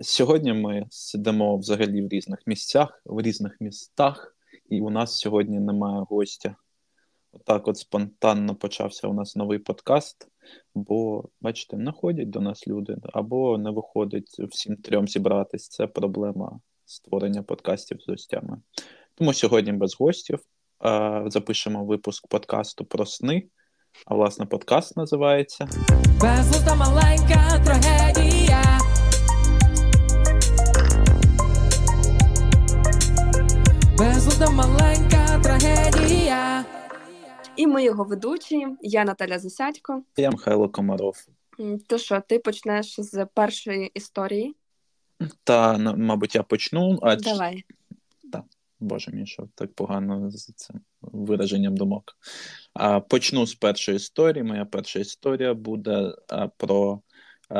Сьогодні ми сидимо взагалі в різних місцях, в різних містах, і у нас сьогодні немає гостя. Отак от спонтанно почався у нас новий подкаст, бо, бачите, не ходять до нас люди, або не виходить всім трьом зібратись. Це проблема створення подкастів з гостями. Тому сьогодні без гостів запишемо випуск подкасту про сни. А власне, подкаст називається Безлута маленька трагедія. Безлуда маленька трагедія. І ми його ведучі. Я Наталя Засядько. Я Михайло Комаров. То що, ти почнеш з першої історії? Та, мабуть, я почну. А Давай. Так, Боже мій, що так погано з цим вираженням думок. А, Почну з першої історії. Моя перша історія буде а, про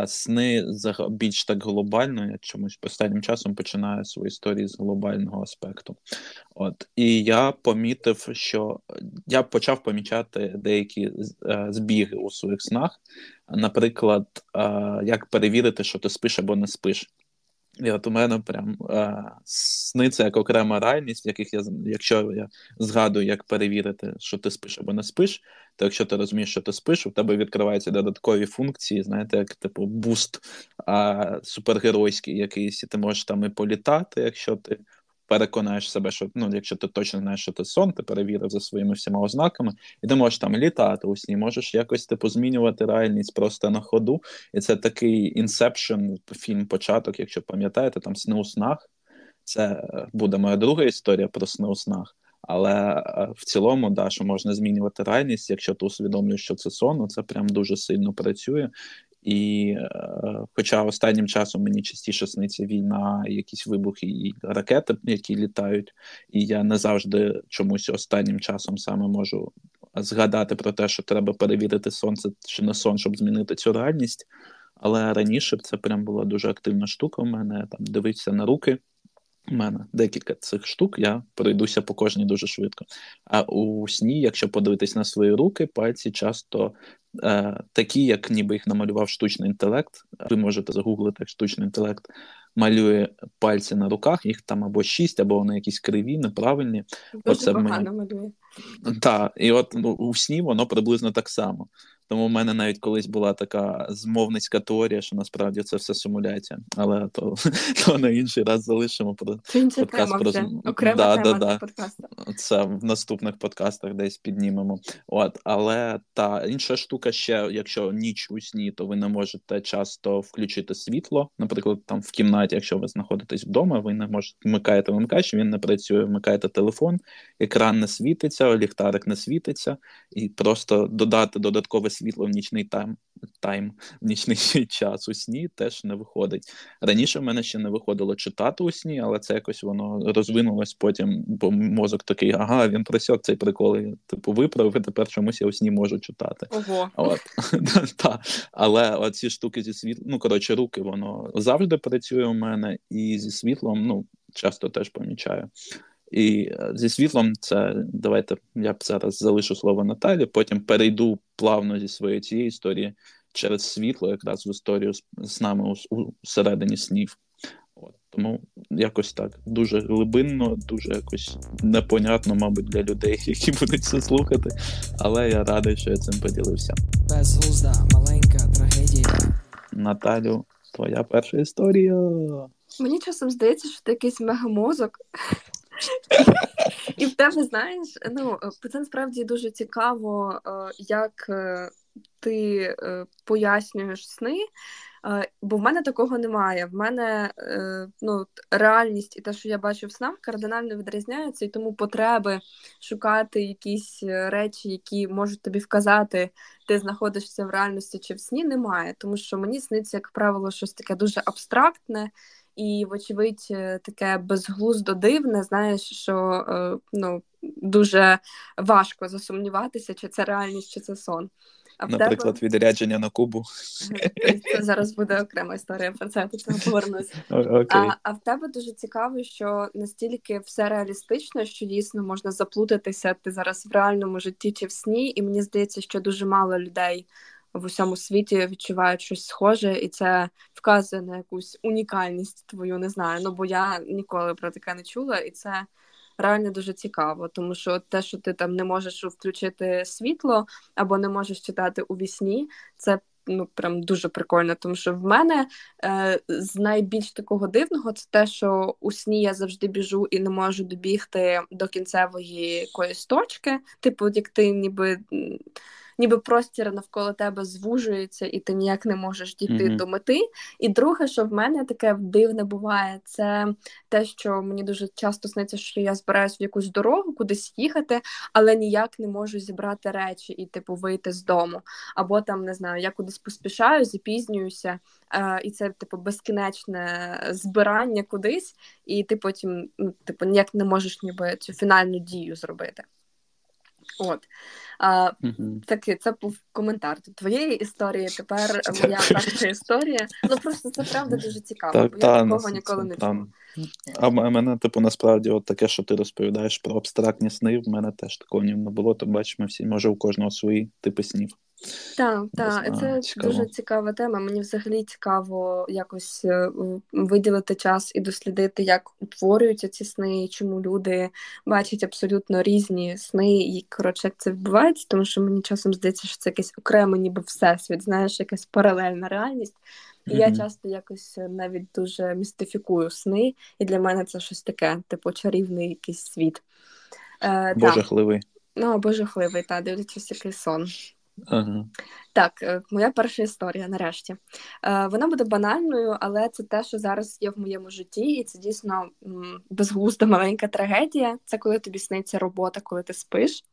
сни більш так глобально. Я чомусь останнім часом починаю свої історії з глобального аспекту. От і я помітив, що я почав помічати деякі е, збіги у своїх снах. Наприклад, як перевірити, що ти спиш або не спиш. І от у мене прям е, сниться як окрема реальність, в яких я якщо я згадую, як перевірити, що ти спиш або не спиш, то якщо ти розумієш, що ти спиш, у тебе відкриваються додаткові функції, знаєте, як типу boost е, супергеройський якийсь, і ти можеш там і політати, якщо ти переконаєш себе, що ну, якщо ти точно знаєш, що ти сон, ти перевірив за своїми всіма ознаками, і ти можеш там літати у сні, можеш якось типу змінювати реальність просто на ходу. І це такий Inception, фільм початок, якщо пам'ятаєте, там сни у снах. Це буде моя друга історія про сни у снах. Але е, в цілому, да, що можна змінювати реальність, якщо ти усвідомлюєш, що це сон, ну, це прям дуже сильно працює. І, е, хоча останнім часом мені частіше сниться війна, якісь вибухи і ракети, які літають, і я не завжди чомусь останнім часом саме можу згадати про те, що треба перевірити сонце чи не сон, щоб змінити цю реальність. Але раніше це прям була дуже активна штука. У мене там дивився на руки. У мене декілька цих штук, я пройдуся по кожній дуже швидко. А у сні, якщо подивитись на свої руки, пальці часто такі, як ніби їх намалював штучний інтелект. Ви можете загуглити як штучний інтелект малює пальці на руках, їх там або шість, або вони якісь криві, неправильні. Дуже Оце погано мені... малює. Так, і от ну, у сні воно приблизно так само. Тому в мене навіть колись була така змовницька теорія, що насправді це все симуляція. Але то то на інший раз залишимо про Це подкаст тема про окрема да, тема да, подкасту. Це в наступних подкастах десь піднімемо. От, але та інша штука ще, якщо ніч у сні, то ви не можете часто включити світло. Наприклад, там в кімнаті, якщо ви знаходитесь вдома, ви не можете вмикаєте вимикач, він не працює, вмикаєте телефон, екран не світиться, ліхтарик не світиться, і просто додати додаткове світло в нічний тайм, тайм в нічний час у сні теж не виходить. Раніше в мене ще не виходило читати у сні, але це якось воно розвинулось потім, бо мозок такий, ага, він просьок цей прикол, і, типу виправив, і тепер чомусь я у сні можу читати. Ого. От. Та. Але оці штуки зі світлом, ну коротше, руки, воно завжди працює у мене, і зі світлом, ну, часто теж помічаю. І е, зі світлом, це давайте я б зараз залишу слово Наталі, потім перейду плавно зі своєї цієї історії через світло, якраз в історію з, з нами у, у середині снів. От, Тому якось так дуже глибинно, дуже якось непонятно, мабуть, для людей, які будуть це слухати. Але я радий, що я цим поділився. Безглузда, маленька трагедія. Наталю, твоя перша історія. Мені часом здається, що ти якийсь мегамозок. І в тебе, знаєш, ну це насправді дуже цікаво, е, як е, ти е, пояснюєш сни. Бо в мене такого немає. В мене ну, реальність і те, що я бачу в снах, кардинально відрізняються, і тому потреби шукати якісь речі, які можуть тобі вказати, ти знаходишся в реальності чи в сні, немає. Тому що мені сниться, як правило, щось таке дуже абстрактне, і, вочевидь, е, таке безглуздо дивне, знаєш, що е, ну, дуже важко засумніватися, чи це реальність, чи це сон. А Наприклад, тебе... відрядження на Кубу. Це зараз буде окрема історія про це, повернусь. Okay. А а в тебе дуже цікаво, що настільки все реалістично, що дійсно можна заплутатися ти зараз в реальному житті чи в сні, і мені здається, що дуже мало людей в усьому світі відчувають щось схоже, і це вказує на якусь унікальність твою, не знаю. Ну бо я ніколи про таке не чула, і це реально дуже цікаво, тому що те, що ти там не можеш включити світло або не можеш читати у вісні, це ну прям дуже прикольно. Тому що в мене е, з найбільш такого дивного це те, що у сні я завжди біжу і не можу добігти до кінцевої якоїсь точки, типу, як ти ніби ніби простір навколо тебе звужується, і ти ніяк не можеш дійти mm-hmm. до мети. І друге, що в мене таке дивне буває, це те, що мені дуже часто сниться, що я збираюсь в якусь дорогу, кудись їхати, але ніяк не можу зібрати речі і, типу, вийти з дому. Або там не знаю, я кудись поспішаю, запізнююся, е, і це типу безкінечне збирання кудись, і ти потім, ну, типу, ніяк не можеш ніби цю фінальну дію зробити. От а, угу. таки, це був коментар до твоєї історії. Тепер моя перша історія. Ну просто це правда дуже цікаво. Так, бо та, я такого ніколи не чула. А мене, типу, насправді, от таке, що ти розповідаєш про абстрактні сни, в мене теж такого не було. То бачимо всі, може, у кожного свої типи снів. Так, так, це цікаво. дуже цікава тема. Мені взагалі цікаво якось е, виділити час і дослідити, як утворюються ці сни, і чому люди бачать абсолютно різні сни, і коротше, як це відбувається, тому що мені часом здається, що це якийсь окремий, ніби всесвіт, знаєш, якась паралельна реальність. І mm-hmm. я часто якось е, навіть дуже містифікую сни, і для мене це щось таке, типу чарівний якийсь світ. Е, Божахливий. Ну, або жахливий, та дивлячись який сон. Ага. Так, е, моя перша історія нарешті. Е, вона буде банальною, але це те, що зараз є в моєму житті, і це дійсно безглузда маленька трагедія. Це коли тобі сниться робота, коли ти спиш.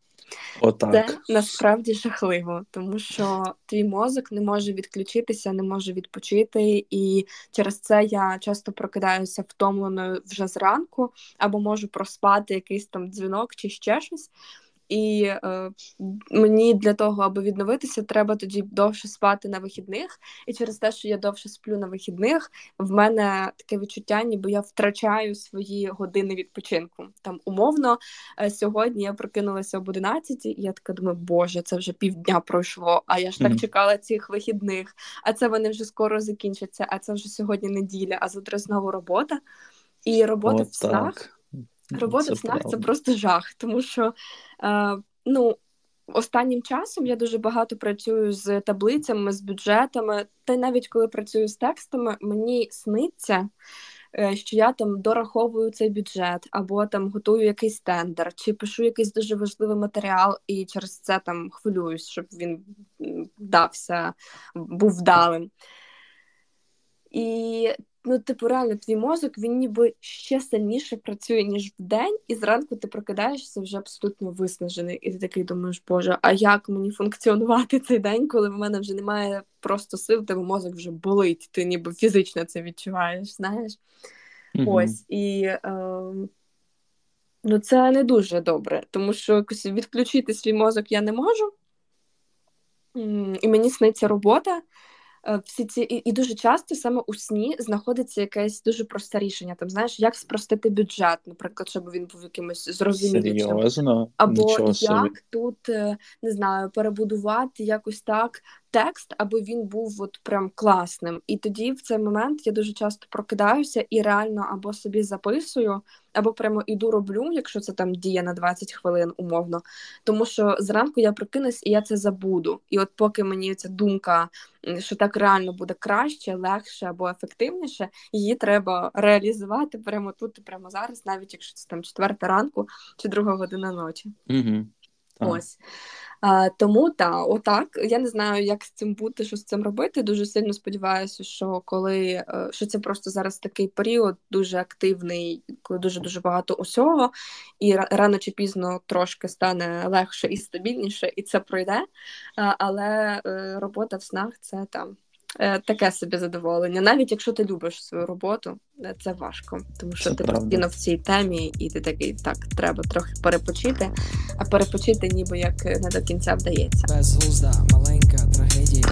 Отак. Це насправді жахливо, тому що твій мозок не може відключитися, не може відпочити, і через це я часто прокидаюся втомленою вже зранку, або можу проспати якийсь там дзвінок чи ще щось. І е, мені для того, аби відновитися, треба тоді довше спати на вихідних. І через те, що я довше сплю на вихідних, в мене таке відчуття, ніби я втрачаю свої години відпочинку. Там умовно е, сьогодні я прокинулася об 11, і я така думаю, боже, це вже півдня пройшло. А я ж так mm-hmm. чекала цих вихідних, а це вони вже скоро закінчаться. А це вже сьогодні неділя, а завтра знову робота. І робота О, в снах. Робота це в снах це просто жах, тому що е, ну, останнім часом я дуже багато працюю з таблицями, з бюджетами, та й навіть коли працюю з текстами, мені сниться. Е, що я там дораховую цей бюджет, або там готую якийсь тендер, чи пишу якийсь дуже важливий матеріал, і через це там хвилююсь, щоб він вдався, був вдалим. І ну, типу, реально, твій мозок він ніби ще сильніше працює, ніж в день, і зранку ти прокидаєшся вже абсолютно виснажений. І ти такий думаєш, Боже, а як мені функціонувати цей день, коли в мене вже немає просто сил, тебе мозок вже болить, ти ніби фізично це відчуваєш, знаєш? Mm-hmm. Ось і. Е, Ну, це не дуже добре, тому що якось відключити свій мозок я не можу. І мені сниться робота, всі ці і, і дуже часто саме у сні знаходиться якесь дуже просте рішення. Там знаєш, як спростити бюджет, наприклад, щоб він був якимось зрозумілішим. Серйозно? або Нічого як собі. тут е, не знаю перебудувати якось так текст, аби він був от прям класним. І тоді в цей момент я дуже часто прокидаюся і реально або собі записую, або прямо іду роблю, якщо це там діє на 20 хвилин умовно. Тому що зранку я прокинусь і я це забуду. І от поки мені ця думка, що так реально буде краще, легше або ефективніше, її треба реалізувати прямо тут і прямо зараз, навіть якщо це там четверта ранку чи друга година ночі. Угу. Ось. А, Тому та, отак. Я не знаю, як з цим бути, що з цим робити. Дуже сильно сподіваюся, що коли е, що це просто зараз такий період дуже активний, коли дуже дуже багато усього, і рано чи пізно трошки стане легше і стабільніше, і це пройде. А, Але е, робота в снах це там. Е, таке собі задоволення, навіть якщо ти любиш свою роботу, е, це важко, тому що це ти постійно в цій темі, і ти такий так, треба трохи перепочити, а перепочити ніби як не до кінця вдається. Безглузда, маленька трагедія.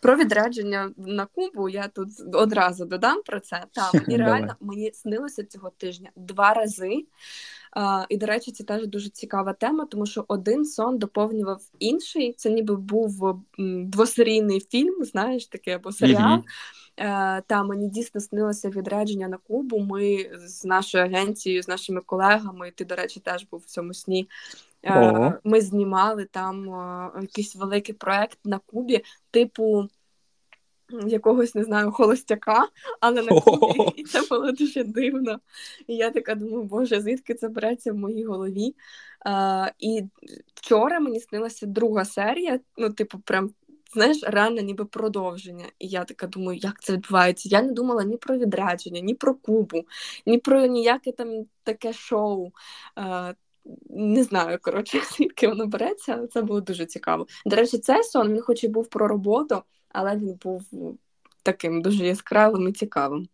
Про відрядження на Кубу я тут одразу додам про це. Та мені реально мені снилося цього тижня два рази. А, І, до речі, це теж дуже цікава тема, тому що один сон доповнював інший. Це ніби був двосерійний фільм, знаєш, такий або серіал. Mm-hmm. Та мені дійсно снилося відрядження на Кубу. Ми з нашою агенцією, з нашими колегами, ти, до речі, теж був в цьому сні. Ого. Ми знімали там якийсь великий проект на Кубі, типу якогось не знаю холостяка, але на Кубі, і це було дуже дивно. І я така думаю, боже, звідки це береться в моїй голові? А, І вчора мені снилася друга серія, ну, типу, прям. Знаєш, реально ніби продовження. І я така думаю, як це відбувається. Я не думала ні про відрядження, ні про Кубу, ні про ніяке там таке шоу. А, не знаю, коротше, звідки воно береться, але це було дуже цікаво. До речі, цей сон він хоч і був про роботу, але він був таким дуже яскравим і цікавим.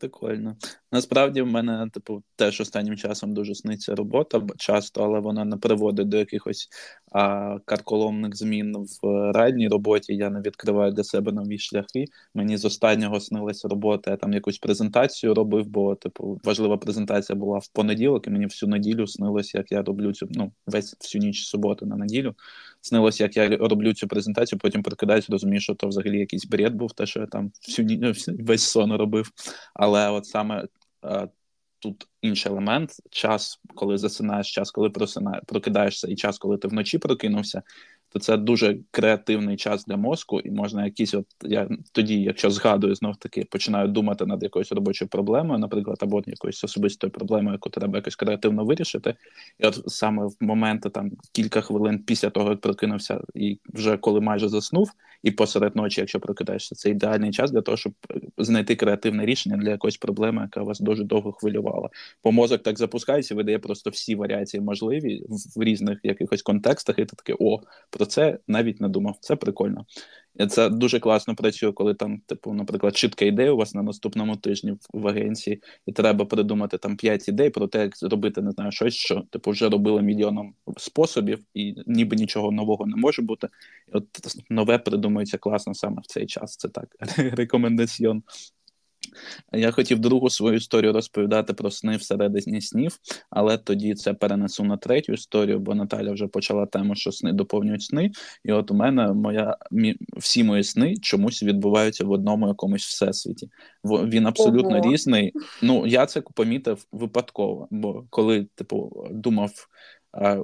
Прикольно. Насправді в мене, типу, теж останнім часом дуже сниться робота часто, але вона не приводить до якихось а, карколомних змін в реальній роботі. Я не відкриваю для себе нові шляхи. Мені з останнього снилася робота. Я там якусь презентацію робив, бо типу важлива презентація була в понеділок, і мені всю неділю снилося, як я роблю цю ну весь всю ніч суботу на неділю. Снилося, як я роблю цю презентацію. Потім прокидаюся, розумію, що то взагалі якийсь бред був, те, що я там всю весь сон робив. Але от саме Е, тут інший елемент: час, коли засинаєш, час, коли прокидаєшся, і час, коли ти вночі прокинувся то це дуже креативний час для мозку, і можна якісь, от я тоді, якщо згадую, знов таки починаю думати над якоюсь робочою проблемою, наприклад, або якоюсь особистою проблемою, яку треба якось креативно вирішити. І от саме в моменти там кілька хвилин після того, як прокинувся, і вже коли майже заснув, і посеред ночі, якщо прокидаєшся, це ідеальний час для того, щоб знайти креативне рішення для якоїсь проблеми, яка вас дуже довго хвилювала. Бо мозок так запускається, видає просто всі варіації можливі в різних якихось контекстах, і ти таке о про це навіть не думав. Це прикольно. І Це дуже класно працює, коли там, типу, наприклад, чітка ідея у вас на наступному тижні в агенції, і треба придумати там п'ять ідей про те, як зробити не знаю щось, що типу вже робили мільйоном способів, і ніби нічого нового не може бути. І От нове придумується класно саме в цей час. Це так рекомендаціон. Я хотів другу свою історію розповідати про сни всередині снів, але тоді це перенесу на третю історію, бо Наталя вже почала тему, що сни доповнюють сни. І от у мене моя мі, всі мої сни чомусь відбуваються в одному якомусь всесвіті. Він абсолютно Ого. різний. Ну я це помітив випадково, бо коли типу думав.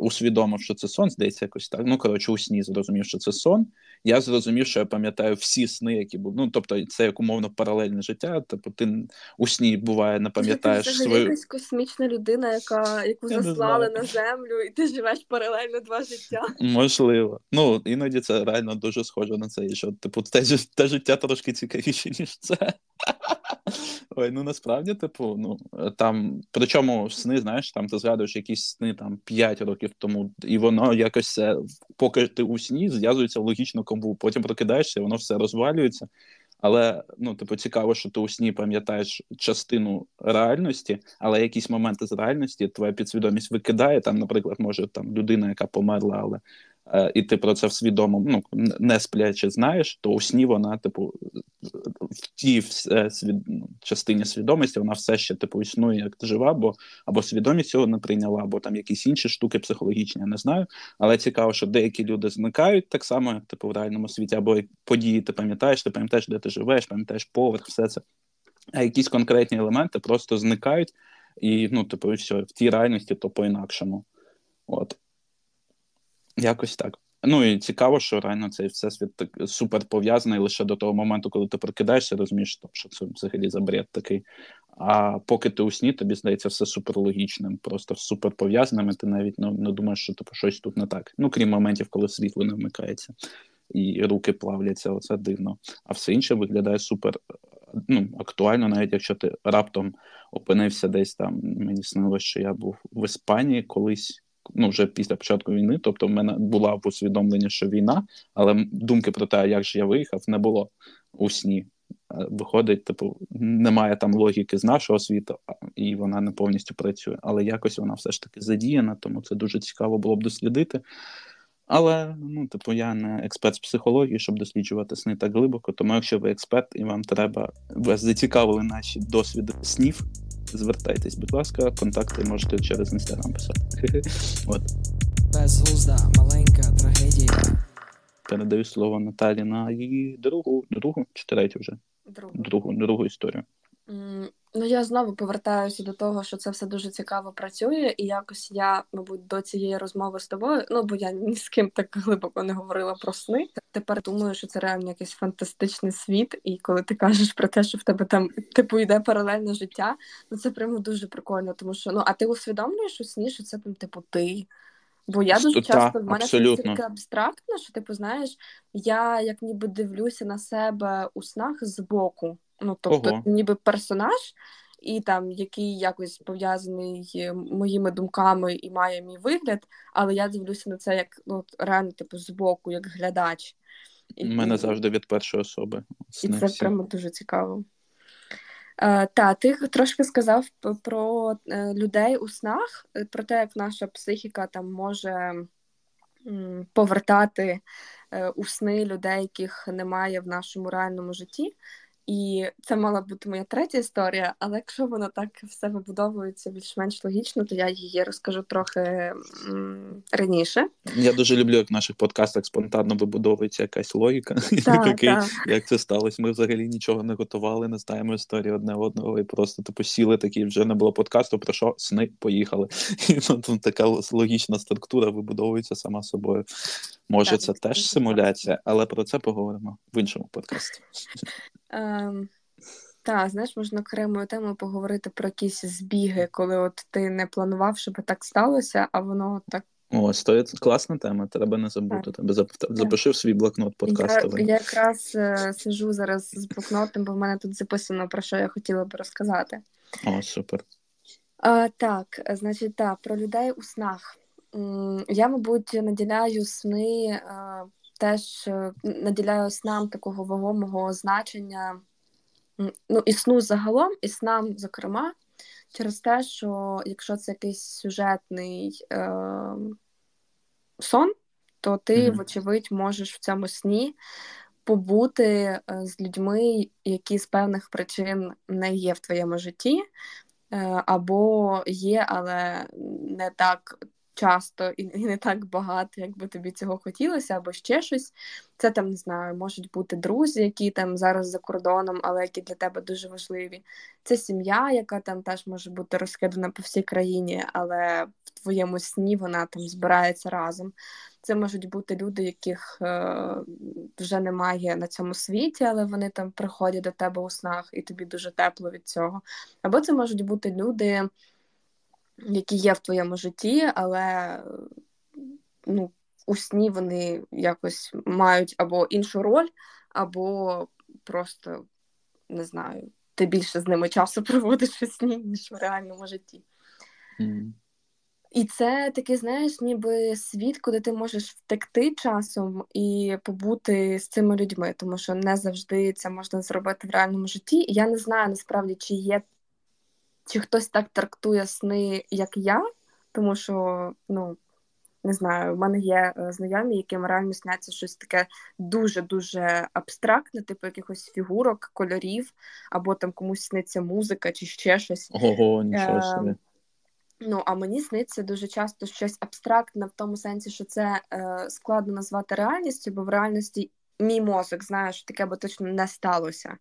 Усвідомив, що це сон, здається, якось так. Ну коротше, у сні зрозумів, що це сон я зрозумів, що я пам'ятаю всі сни, які були. Ну тобто, це як умовно паралельне життя. Тобто, ти у сні буває, не пам'ятаєш ти свою якась космічна людина, яка яку я заслали на землю, і ти живеш паралельно два життя. Можливо, ну іноді це реально дуже схоже на це. І що типу, те, те життя трошки цікавіше ніж це. Ой, ну насправді, типу, ну там, причому сни, знаєш, там ти згадуєш якісь сни там 5 років тому, і воно якось поки ти у сні зв'язується в логічну комбу. Потім прокидаєшся, воно все розвалюється. Але ну, типу, цікаво, що ти у сні пам'ятаєш частину реальності, але якісь моменти з реальності твоя підсвідомість викидає. Там, наприклад, може там людина, яка померла, але Е, і ти про це свідомо ну, не спляче знаєш, то у сні вона, типу, в тій е, свід... Ну, частині свідомості вона все ще типу існує як жива, бо або свідомість цього не прийняла, або там якісь інші штуки психологічні, я не знаю. Але цікаво, що деякі люди зникають так само, як типу в реальному світі, або події ти пам'ятаєш, ти пам'ятаєш, де ти живеш, пам'ятаєш поверх, все це. А якісь конкретні елементи просто зникають, і ну, типу, все, в тій реальності, то по-інакшому. От. Якось так. Ну і цікаво, що реально цей всесвіт так супер пов'язаний лише до того моменту, коли ти прокидаєшся, розумієш, що це взагалі за бред такий. А поки ти у сні, тобі здається все супер логічним, просто супер пов'язаним, і ти навіть ну, не думаєш, що типу, щось тут не так. Ну, крім моментів, коли світло не вмикається і руки плавляться, оце дивно. А все інше виглядає супер ну, актуально, навіть якщо ти раптом опинився десь там. Мені снилося, що я був в Іспанії колись ну вже після початку війни. Тобто, в мене була в усвідомленні, що війна, але думки про те, як же я виїхав, не було у сні. Виходить, типу, немає там логіки з нашого світу, і вона не повністю працює. Але якось вона все ж таки задіяна, тому це дуже цікаво було б дослідити. Але ну, типу, я не експерт з психології, щоб досліджувати сни так глибоко. Тому, якщо ви експерт і вам треба, вас зацікавили наші досвіди снів, звертайтесь, будь ласка, контакти можете через інстаграм писати. От. Безглузда, маленька трагедія. Передаю слово Наталі на її другу, другу чи третю вже Другу. другу, другу історію. Ну, я знову повертаюся до того, що це все дуже цікаво працює, і якось я, мабуть, до цієї розмови з тобою, ну бо я ні з ким так глибоко не говорила про сни. Тепер думаю, що це реально якийсь фантастичний світ. І коли ти кажеш про те, що в тебе там типу йде паралельне життя, ну це прямо дуже прикольно, тому що ну а ти усвідомлюєш у сні, що це там, типу, ти. Бо я дуже Та, часто в мене це абсолютно. абстрактно, що типу, знаєш, я як ніби дивлюся на себе у снах збоку. Ну, тобто, Ого. ніби персонаж, і там який якось пов'язаний е, моїми думками і має мій вигляд, але я дивлюся на це як ну, реально, типу, збоку, як глядач. У мене завжди від першої особи. І це всі. прямо дуже цікаво. Е, та, ти трошки сказав про е, людей у снах, про те, як наша психіка там може повертати у сни людей, яких немає в нашому реальному житті. І це мала бути моя третя історія, але якщо воно так все вибудовується більш-менш логічно, то я її розкажу трохи раніше. Я дуже люблю, як в наших подкастах спонтанно вибудовується якась логіка. Так, Який, так. як це сталося? Ми взагалі нічого не готували, не знаємо історії одне одного, і просто типу сіли такі, вже не було подкасту, про що сни поїхали. І ну, тут така логічна структура вибудовується сама собою. Може, Так, це теж симуляція, але про це поговоримо в іншому подкасті. Ем, та, знаєш, можна окремою темою поговорити про якісь збіги, коли от ти не планував, щоб так сталося, а воно так. То є класна тема, треба не забути. Тебе зап- запиши в свій блокнот Я, подкастовий. я якраз е, сижу зараз з блокнотом, бо в мене тут записано про що я хотіла би розказати. О, супер. А, так, е, значить, так, про людей у снах. Я, мабуть, наділяю сни е, теж е, наділяю снам такого вагомого значення. Ну, і сну загалом, і снам, зокрема, через те, що якщо це якийсь сюжетний е, сон, то ти, Мгм. вочевидь, можеш в цьому сні побути е, з людьми, які з певних причин не є в твоєму житті, е, або є, але не так часто і не так багато, як би тобі цього хотілося, або ще щось. Це там не знаю, можуть бути друзі, які там зараз за кордоном, але які для тебе дуже важливі. Це сім'я, яка там теж може бути розкидана по всій країні, але в твоєму сні вона там збирається разом. Це можуть бути люди, яких е, вже немає на цьому світі, але вони там приходять до тебе у снах, і тобі дуже тепло від цього. Або це можуть бути люди, які є в твоєму житті, але ну, у сні вони якось мають або іншу роль, або просто не знаю, ти більше з ними часу проводиш у сні, ніж в реальному житті. М. І це такий, знаєш, ніби світ, куди ти можеш втекти часом і побути з цими людьми, тому що не завжди це можна зробити в реальному житті. І я не знаю насправді, чи є чи хтось так трактує сни, як я, тому що, ну, не знаю, в мене є е, знайомі, яким реально сняться щось таке дуже-дуже абстрактне, типу якихось фігурок, кольорів, або там комусь сниться музика чи ще щось. Ого, нічого Ем, собі. Ну, а мені сниться дуже часто щось абстрактне в тому сенсі, що це е, складно назвати реальністю, бо в реальності мій мозок знає, що таке би точно не сталося.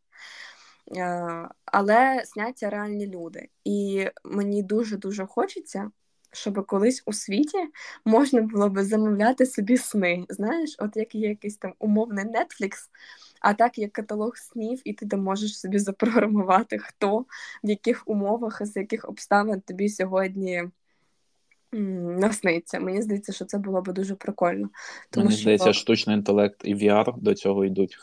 Е, але сняться реальні люди. І мені дуже-дуже хочеться, щоб колись у світі можна було би замовляти собі сни. Знаєш, от як є якийсь там умовний Netflix, а так є каталог снів, і ти там можеш собі запрограмувати, хто в яких умовах, з яких обставин тобі сьогодні насниться. Мені здається, що це було б дуже прикольно. Тому Мені що... здається, штучний інтелект і VR до цього йдуть.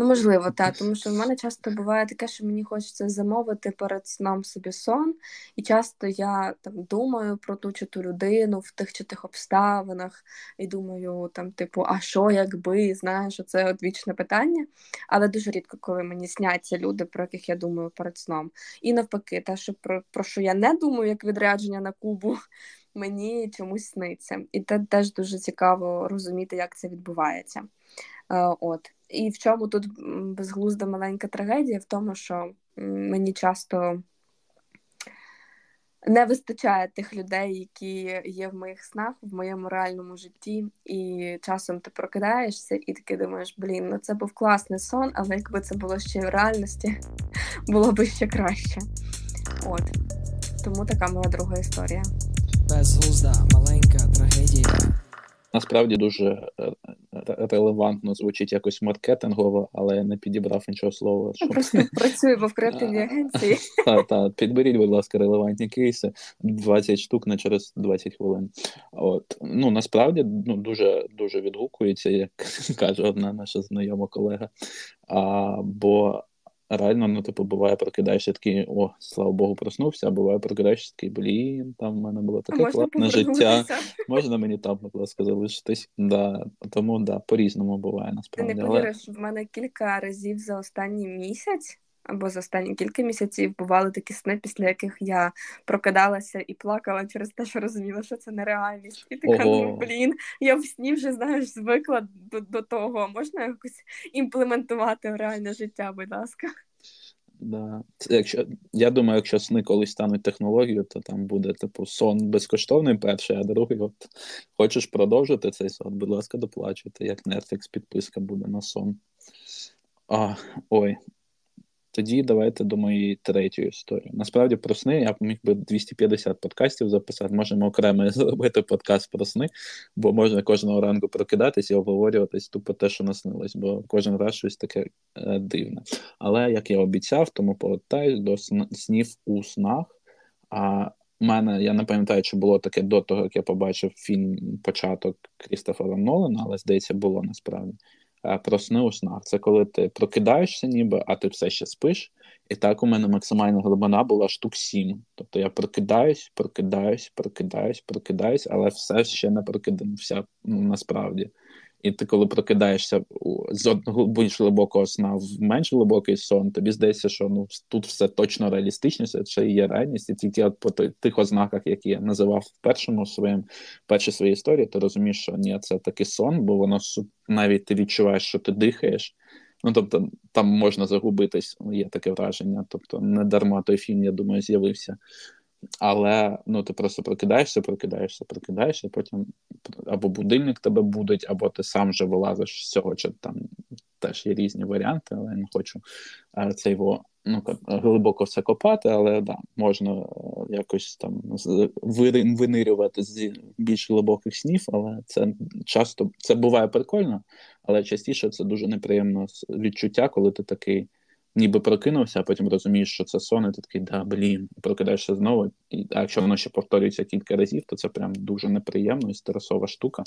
Ну, можливо, так, тому що в мене часто буває таке, що мені хочеться замовити перед сном собі сон, і часто я там думаю про ту чи ту людину в тих чи тих обставинах, і думаю, там, типу, а що якби, знаєш, це вічне питання. Але дуже рідко, коли мені сняться люди, про яких я думаю перед сном. І навпаки, те, що про, про що я не думаю, як відрядження на Кубу, мені чомусь сниться. І це теж дуже цікаво розуміти, як це відбувається. Е, От. І в чому тут безглузда маленька трагедія? В тому, що мені часто не вистачає тих людей, які є в моїх снах, в моєму реальному житті, і часом ти прокидаєшся, і таки думаєш, блін, ну це був класний сон, але якби це було ще в реальності, було б ще краще. От тому така моя друга історія. Безглузда маленька трагедія. Насправді дуже е, релевантно звучить якось маркетингово, але я не підібрав іншого слова. Я Щоб... просто працюємо в креативній агенції. Та, та, підберіть, будь ласка, релевантні кейси 20 штук на через 20 хвилин. От ну насправді ну дуже дуже відгукується, як каже одна наша знайома колега. А, бо реально, ну типу, буває, прокидаєшся такий, о, слава Богу, проснувся, а буває, прокидаєшся такий, блін, там в мене було таке класне життя. Можна мені там, будь ласка, залишитись? Да, тому да, по-різному буває Ти насправді. не Але повіриш, в мене кілька разів за останній місяць. Або за останні кілька місяців бували такі сни, після яких я прокидалася і плакала через те, що розуміла, що це нереальність. І така, Ого. ну блін, я в сні вже знаєш, звикла до, до того. Можна якось імплементувати в реальне життя, будь ласка. Да. Якщо, я думаю, якщо сни колись стануть технологією, то там буде, типу, сон безкоштовний перший, а другий, от хочеш продовжити цей сон, будь ласка, доплачуйте, як Netflix підписка буде на сон. А, ой. Тоді давайте до моєї третьої історії. Насправді про сни я міг би 250 подкастів записати. Можемо окремо зробити подкаст про сни, бо можна кожного ранку прокидатись і обговорюватись тупо те, що наснилось, бо кожен раз щось таке е, дивне. Але як я обіцяв, тому повертаюсь до сн- снів у снах. А в мене я не пам'ятаю, чи було таке до того, як я побачив фільм початок Крістофера Нолана, але здається, було насправді. Е, Про сни у снах. Це коли ти прокидаєшся, ніби, а ти все ще спиш. І так у мене максимальна глибина була штук сім. Тобто я прокидаюсь, прокидаюсь, прокидаюсь, прокидаюсь, але все ще не прокидався ну, насправді. І ти, коли прокидаєшся з одного більш глибокого сна в менш глибокий сон, тобі здається, що ну тут все точно реалістичніше, це є реальність, і тільки от по тих ознаках, які я називав в першому своєму першій своїй історії, ти розумієш, що ні, це такий сон, бо воно навіть ти відчуваєш, що ти дихаєш. Ну тобто там можна загубитись, є таке враження. Тобто, не дарма той фільм, я думаю, з'явився. Але ну ти просто прокидаєшся, прокидаєшся, прокидаєшся, потім або будильник тебе будить, або ти сам вже вилазиш з цього, чи там теж є різні варіанти, але я не хочу е, це його ну глибоко все копати, але да, можна е, якось там винирювати з більш глибоких снів, але це часто це буває прикольно, але частіше це дуже неприємне відчуття, коли ти такий. Ніби прокинувся, а потім розумієш, що це сон, і ти такий, да, блін, прокидаєшся знову. І, а якщо воно ще повторюється кілька разів, то це прям дуже неприємно і стресова штука.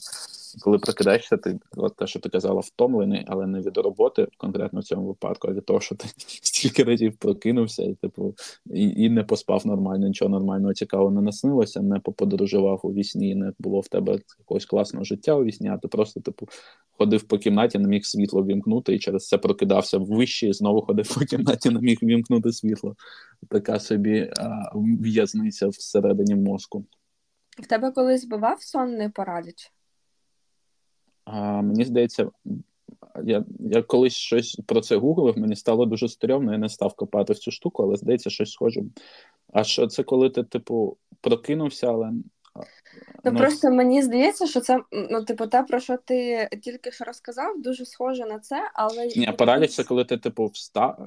І коли прокидаєшся, ти от те, що ти казала, втомлений, але не від роботи, конкретно в цьому випадку, а від того, що ти стільки разів прокинувся, і типу і, і не поспав нормально, нічого нормального цікавого не наснилося, не поподорожував у вісні, не було в тебе якогось класного життя у вісні, а ти просто, типу, ходив по кімнаті, не міг світло вімкнути, і через це прокидався вище, і знову ходив по кімнаті, не міг вімкнути світло. Така собі а, в'язниця всередині мозку. В тебе колись бував сонний параліч? А, мені здається, я, я колись щось про це гуглив, мені стало дуже стрьомно, я не став копати в цю штуку, але здається, щось схоже. А що це коли ти, типу, прокинувся, але. Ну, просто мені здається, що це ну, типу, те, про що ти тільки що розказав, дуже схоже на це, але Ні, параліч це коли ти, типу, вста...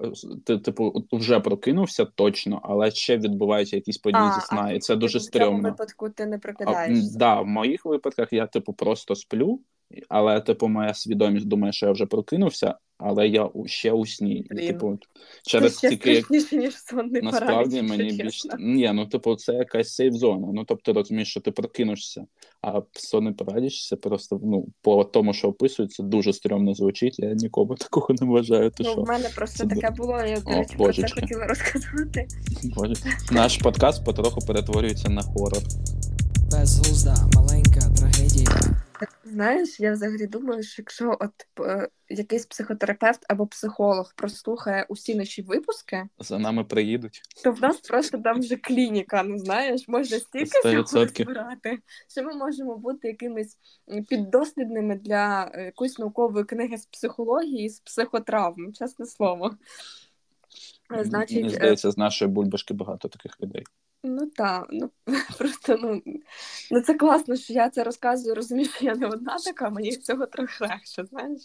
ти, типу, вже прокинувся точно, але ще відбуваються якісь події зі сна, і це дуже типу, в цьому випадку ти не прокидаєшся. да, в моїх випадках я, типу, просто сплю, але, типу, моя свідомість думає, що я вже прокинувся, але я ще у сні. І, Блін. типу, Це через ще тільки страшніше, ніж сонний насправді параліч, мені більш ні, ну типу, це якась сейф-зона. Ну тобто розумієш, що ти прокинешся, а сонний параліч це просто ну по тому, що описується, дуже стрьомно звучить. Я нікому такого не вважаю. Ти Ну, що? в мене просто Це таке було, я, до речі, про це хотіла розказати. Боже. Наш подкаст потроху перетворюється на хорор. Безглузда маленька трагедія. Знаєш, я взагалі думаю, що якщо от е, якийсь психотерапевт або психолог прослухає усі наші випуски, За нами приїдуть. то в нас просто там вже клініка, ну знаєш, можна стільки всього відсотків. що ми можемо бути якимись піддослідними для е, якоїсь наукової книги з психології, з психотравм, чесне слово. Значить, Мені здається, з нашої бульбашки багато таких людей. Ну так, ну просто ну, ну це класно, що я це розказую, розумію, що я не одна така, мені цього трохи легше, знаєш.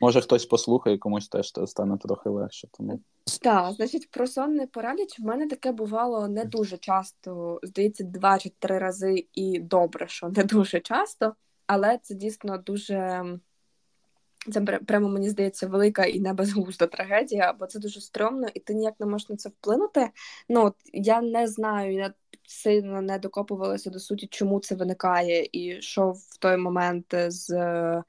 Може, хтось послухає, комусь теж стане трохи легше. Тому так, значить, про сонний параліч в мене таке бувало не дуже часто, здається, два чи три рази, і добре, що не дуже часто, але це дійсно дуже. Це прямо мені здається велика і небезглузда трагедія, бо це дуже стрьомно, і ти ніяк не можеш на це вплинути. Ну от я не знаю, я сильно не докопувалася до суті, чому це виникає, і що в той момент з е,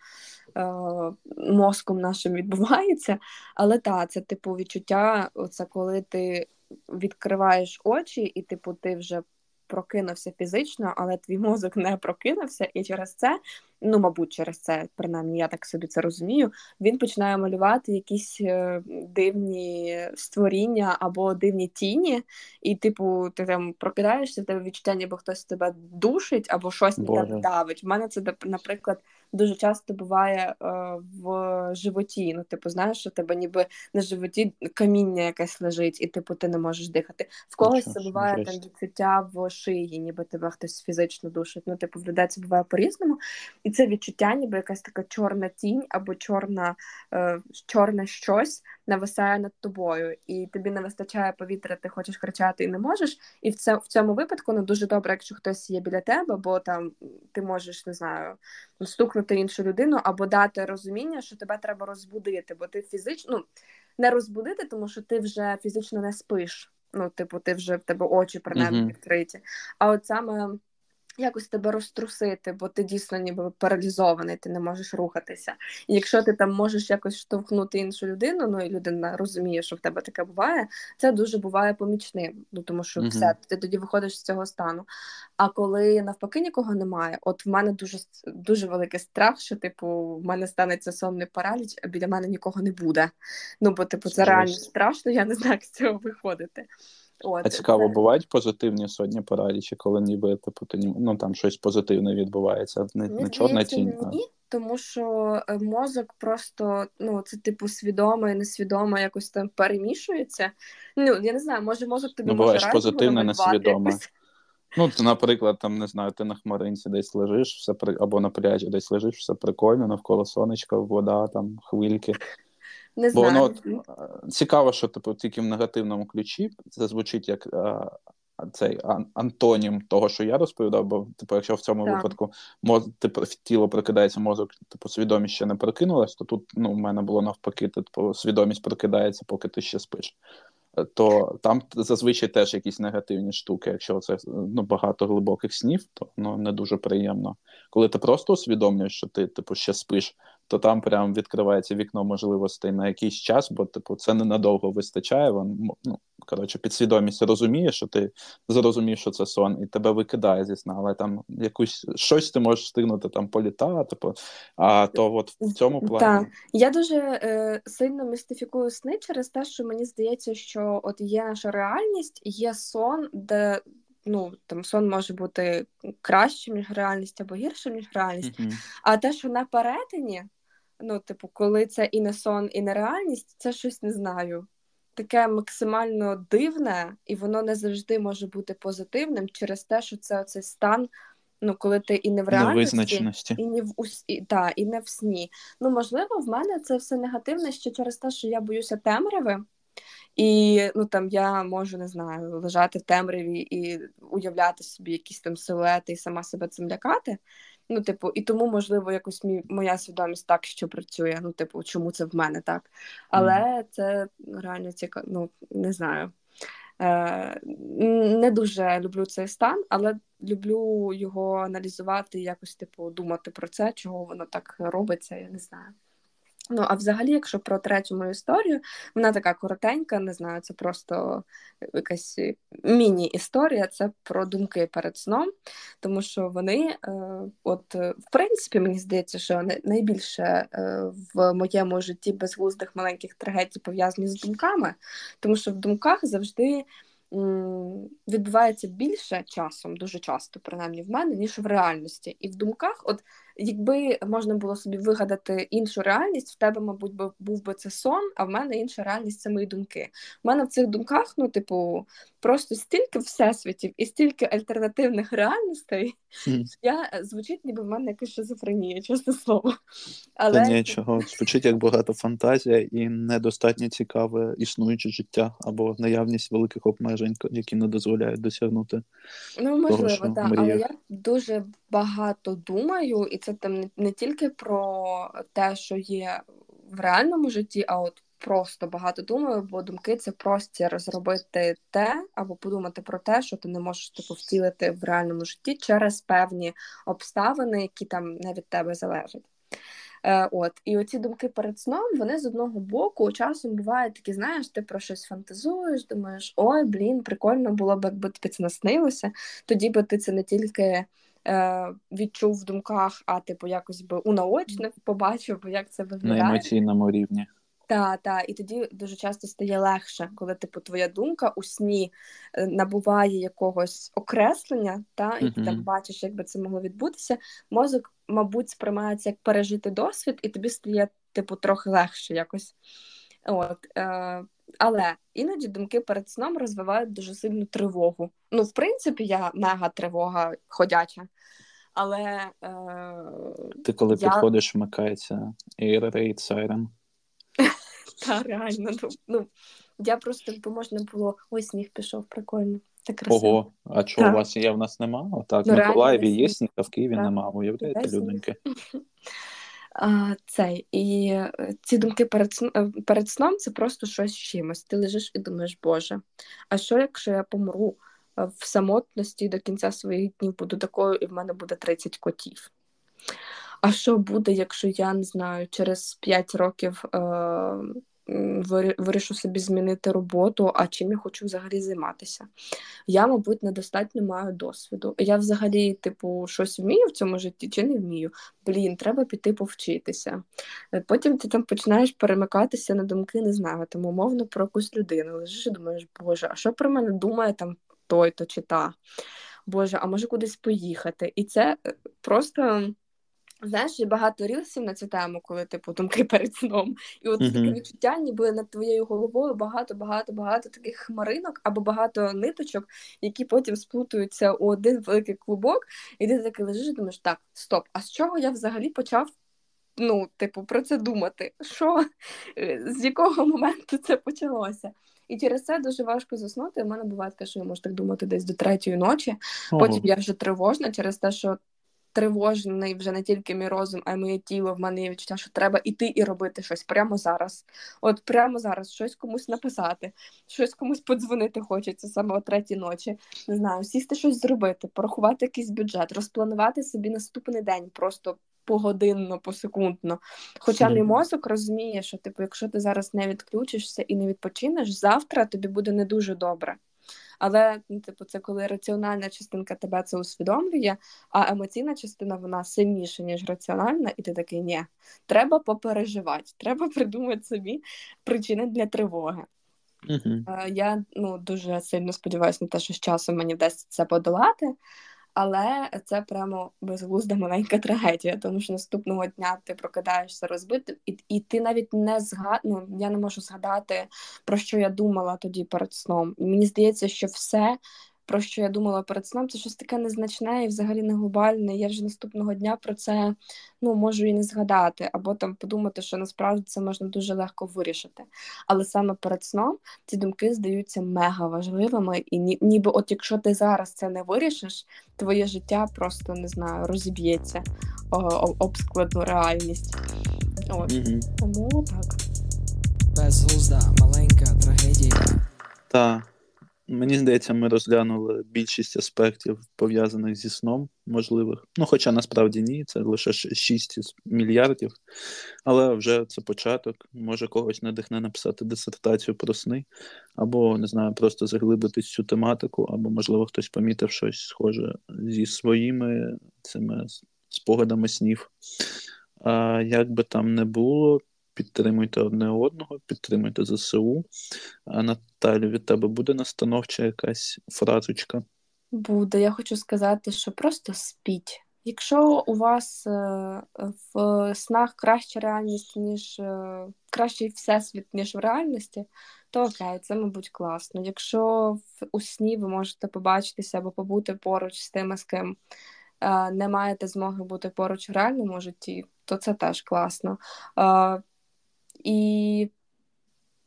мозком нашим відбувається. Але так, це типу відчуття, це коли ти відкриваєш очі, і типу ти вже прокинувся фізично, але твій мозок не прокинувся, і через це, ну мабуть, через це, принаймні, я так собі це розумію. Він починає малювати якісь е, дивні створіння або дивні тіні, і, типу, ти там прокидаєшся, в тебе відчуття, ніби хтось тебе душить або щось не тебе давить. У мене це наприклад дуже часто буває е, в животі. Ну, типу, знаєш, що тебе ніби на животі каміння якесь лежить, і типу ти не можеш дихати. В когось це буває там відчуття в шиї, ніби тебе хтось фізично душить. Ну, типу, в людей це буває по-різному. І це відчуття, ніби якась така чорна тінь або чорна, е, чорне щось нависає над тобою, і тобі не вистачає повітря, ти хочеш кричати і не можеш. І в це в цьому випадку ну дуже добре, якщо хтось є біля тебе, бо там ти можеш не знаю стукнути іншу людину або дати розуміння, що тебе треба розбудити, бо ти фізично ну, не розбудити, тому що ти вже фізично не спиш. Ну, типу, ти вже в тебе очі принаймні uh-huh. відкриті. А от саме якось тебе розтрусити, бо ти дійсно ніби паралізований, ти не можеш рухатися. І якщо ти там можеш якось штовхнути іншу людину, ну і людина розуміє, що в тебе таке буває, це дуже буває помічним. Ну тому що uh-huh. все, ти тоді виходиш з цього стану. А коли навпаки нікого немає, от в мене дуже дуже великий страх, що типу в мене станеться сонний параліч, а біля мене нікого не буде. Ну бо типу це реально страшно, я не знаю, як з цього виходити. От, А цікаво, це... бувають позитивні сотні паралічі, коли ніби типу, ну там щось позитивне відбувається, не, не чорна тінь. Ні, тому що е, мозок просто ну це типу свідомо і несвідомо якось там перемішується. Ну я не знаю, може мозок тобі ну, може буваєш позитивне, несвідоме. Якось. Ну, ти, наприклад, там не знаю, ти на хмаринці десь лежиш, все при або на пляжі десь лежиш, все прикольно, навколо сонечка, вода, там хвильки. Не знаю. Бо воно цікаво, що типу тільки в негативному ключі це звучить як а, цей антонім того, що я розповідав, бо типу, якщо в цьому так. випадку моз, типу, тіло прокидається, мозок, типу, свідомість ще не прокинулась, то тут ну, в мене було навпаки, типу, свідомість прокидається, поки ти ще спиш. То там зазвичай теж якісь негативні штуки. Якщо це ну, багато глибоких снів, то ну, не дуже приємно. Коли ти просто усвідомлюєш, що ти типу ще спиш, то там прям відкривається вікно можливостей на якийсь час, бо типу це ненадовго вистачає. Вон, ну, коротше, підсвідомість розуміє, що ти зрозумів, що це сон, і тебе викидає зі сна, але там якусь щось ти можеш встигнути там політати, типу, а то от в цьому плані. Так. Я дуже е, сильно містифікую сни через те, що мені здається, що от є наша реальність, є сон, де ну там сон може бути кращим ніж реальність або гіршим ніж реальність. Mm-hmm. А те, що на перетині, ну, типу, коли це і не сон, і не реальність, це щось не знаю. Таке максимально дивне, і воно не завжди може бути позитивним через те, що це оцей стан. Ну, коли ти і не в реальності, і не в і, та, і не в сні. Ну, можливо, в мене це все негативне ще через те, що я боюся темряви. І ну там я можу не знаю лежати в темряві і уявляти собі якісь там силуети і сама себе цим лякати. Ну, типу, і тому, можливо, якось мій, моя свідомість так, що працює. Ну, типу, чому це в мене так? Але mm. це реально цікаво, ну не знаю. Е, Не дуже люблю цей стан, але люблю його аналізувати, якось типу думати про це, чого воно так робиться, я не знаю. Ну, а взагалі, якщо про третю мою історію, вона така коротенька, не знаю, це просто якась міні-історія, це про думки перед сном, тому що вони, е, от, в принципі, мені здається, що найбільше е, в моєму житті безглуздих маленьких трагедій пов'язані з думками, тому що в думках завжди відбувається більше часом, дуже часто, принаймні в мене, ніж в реальності. І в думках, от якби можна було собі вигадати іншу реальність, в тебе, мабуть, би був би це сон, а в мене інша реальність це мої думки. У мене в цих думках, ну, типу, просто стільки всесвітів і стільки альтернативних реальностей, Мгм. я е, звучить, ніби в мене якась шизофренія, чесне слово. Та Але нічого, звучить як багато фантазія і недостатньо цікаве існуюче життя або наявність великих обмежень, які не дозволяють досягнути. Ну, можливо, що так. Але я дуже багато думаю, і це там не, не тільки про те, що є в реальному житті, а от просто багато думаю, бо думки це простір зробити те, або подумати про те, що ти не можеш типу втілити в реальному житті через певні обставини, які там не від тебе залежать. Е, от, і оці думки перед сном, вони з одного боку часом бувають такі, знаєш, ти про щось фантазуєш, думаєш, ой, блін, прикольно було б, якби тобі це наснилося. Тоді би ти це не тільки е, відчув в думках, а типу якось би унаочнив, побачив, як це виглядає. На емоційному рівні. Та, та, і тоді дуже часто стає легше, коли типу твоя думка у сні е, набуває якогось окреслення, та і ти там бачиш, як би це могло відбутися. Мозок, мабуть, сприймається як пережити досвід, і тобі стає, типу, трохи легше якось. От, е, але іноді думки перед сном розвивають дуже сильну тривогу. Ну, в принципі, я мега тривога ходяча. Але е, Ти коли Я- підходиш, вмикається Air Raid Siren. Та реально, ну, ну я просто якби можна було ой, сніг пішов, прикольно. Так красиво. Ого, а чого у вас є, в нас нема? Отак, Ну, в Миколаєві є сніг. а в Києві Так. нема. Уявляєте, людоньки? Цей, і е, ці думки перед, сн- е, перед сном це просто щось з чимось. Ти лежиш і думаєш, Боже, а що якщо я помру е, в самотності до кінця своїх днів буду такою, і в мене буде 30 котів? А що буде, якщо я не знаю, через 5 років е, вирішу собі змінити роботу, а чим я хочу взагалі займатися? Я, мабуть, недостатньо маю досвіду. Я взагалі, типу, щось вмію в цьому житті чи не вмію? Блін, треба піти повчитися. Е, Потім ти там починаєш перемикатися на думки, не знаю, там умовно про якусь людину. Лежиш і думаєш, Боже, а що про мене думає там той-то чи та? Боже, а може кудись поїхати? І це е, просто. Знаєш, є багато рілсів на цю тему, коли типу думки перед сном. І от таке Мгм. відчуття, ніби над твоєю головою багато, багато, багато таких хмаринок або багато ниточок, які потім сплутуються у один великий клубок, і ти таки лежиш і думаєш, так, стоп, а з чого я взагалі почав? Ну, типу, про це думати. Що Е, з якого моменту це почалося? І через це дуже важко заснути. У мене буває таке, що я можу так думати десь до третьої ночі. Потім Ого. я вже тривожна через те, що тривожний вже не тільки мій розум, а й моє тіло. В мене є відчуття, що треба іти і робити щось прямо зараз. От прямо зараз щось комусь написати, щось комусь подзвонити хочеться саме о третій ночі. Не знаю, сісти щось зробити, порахувати якийсь бюджет, розпланувати собі наступний день просто. Погодинно, посекундно. Хоча мій мозок розуміє, що типу, якщо ти зараз не відключишся і не відпочинеш, завтра тобі буде не дуже добре. Але ну, типу, це коли раціональна частинка тебе це усвідомлює, а емоційна частина вона сильніша, ніж раціональна, і ти такий ні, треба попереживати, треба придумати собі причини для тривоги. Е, Я ну дуже сильно сподіваюся на те, що з часом мені вдасться це подолати. Але це прямо безглузда маленька трагедія, тому що наступного дня ти прокидаєшся розбитим, і, і ти навіть не згад... ну, я не можу згадати, про що я думала тоді перед сном. І мені здається, що все, про що я думала перед сном, це щось таке незначне і взагалі не глобальне. Я вже наступного дня про це ну, можу і не згадати, або там подумати, що насправді це можна дуже легко вирішити. Але саме перед сном ці думки здаються мега важливими, і ні, ніби, от якщо ти зараз це не вирішиш, твоє життя просто не знаю, розіб'ється об складну реальність. От Мгм. тому так. Безглузда маленька трагедія. Та мені здається, ми розглянули більшість аспектів пов'язаних зі сном можливих. Ну, хоча насправді ні, це лише 6 мільярдів. Але вже це початок. Може когось надихне написати дисертацію про сни, або не знаю, просто заглибитись цю тематику, або, можливо, хтось помітив щось схоже зі своїми цими спогадами снів. А, як би там не було, підтримуйте одне одного, підтримуйте ЗСУ. А Наталю, від тебе буде настановча якась фразочка? Буде. Я хочу сказати, що просто спіть. Якщо у вас е, в снах краща реальність, ніж е, кращий всесвіт, ніж в реальності, то окей, це, мабуть, класно. Якщо у сні ви можете побачитися або побути поруч з тими, з ким е, не маєте змоги бути поруч в реальному житті, то це теж класно. І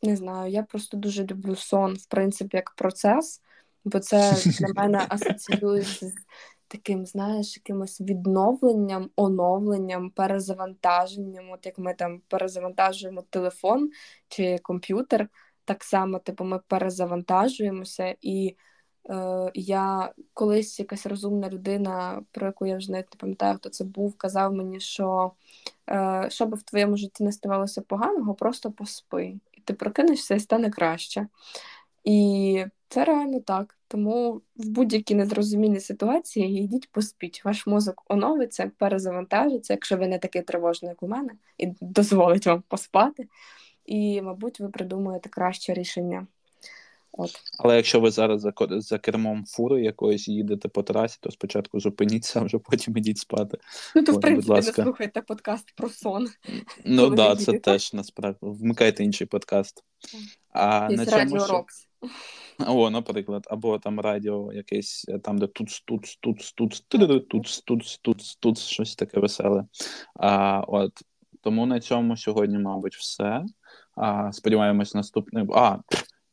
не знаю, я просто дуже люблю сон, в принципі, як процес, бо це для мене асоціюється з таким, знаєш, якимось відновленням, оновленням, перезавантаженням. От як ми там перезавантажуємо телефон чи комп'ютер, так само, типу, ми перезавантажуємося. І я колись якась розумна людина, про яку я вже навіть не пам'ятаю, хто це був, казав мені, що е, що би в твоєму житті не ставалося поганого, просто поспи. І ти прокинешся і стане краще. І це реально так. Тому в будь-якій незрозумілій ситуації йдіть поспіть. Ваш мозок оновиться, перезавантажиться, якщо ви не такий тривожний, як у мене, і дозволить вам поспати. І, мабуть, ви придумаєте краще рішення. От. Але якщо ви зараз за за кермом фури якоїсь їдете по трасі, то спочатку зупиніться, а вже потім ідіть спати. Ну, то, От, в принципі, не слухайте подкаст про сон. Ну так, да, це теж насправді. Вмикайте інший подкаст. А Є на Радіо Рокс. О, наприклад, або там радіо якесь, е, там, де тут, тут, тут, тут, тут, тут, тут, тут, тут, щось таке веселе. А, от, Тому на цьому сьогодні, мабуть, все. А, Сподіваємось, наступний. А,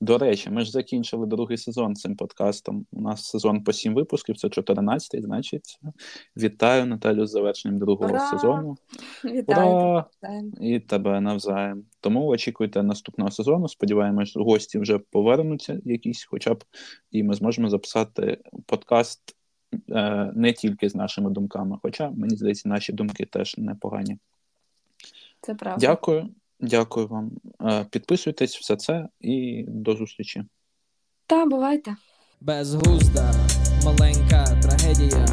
до речі, ми ж закінчили другий сезон цим подкастом. У нас сезон по сім випусків, це 14-й, значить. Вітаю Наталю з завершенням другого Ура! сезону. Вітаю Ура! І тебе навзаєм. Тому очікуйте наступного сезону. Сподіваємось, гості вже повернуться якісь, хоча б, і ми зможемо записати подкаст е, не тільки з нашими думками, хоча, мені здається, наші думки теж непогані. Це правда. Дякую. Дякую вам. Е, підписуйтесь все це і до зустрічі. Та, бувайте. Безглузда, маленька трагедія.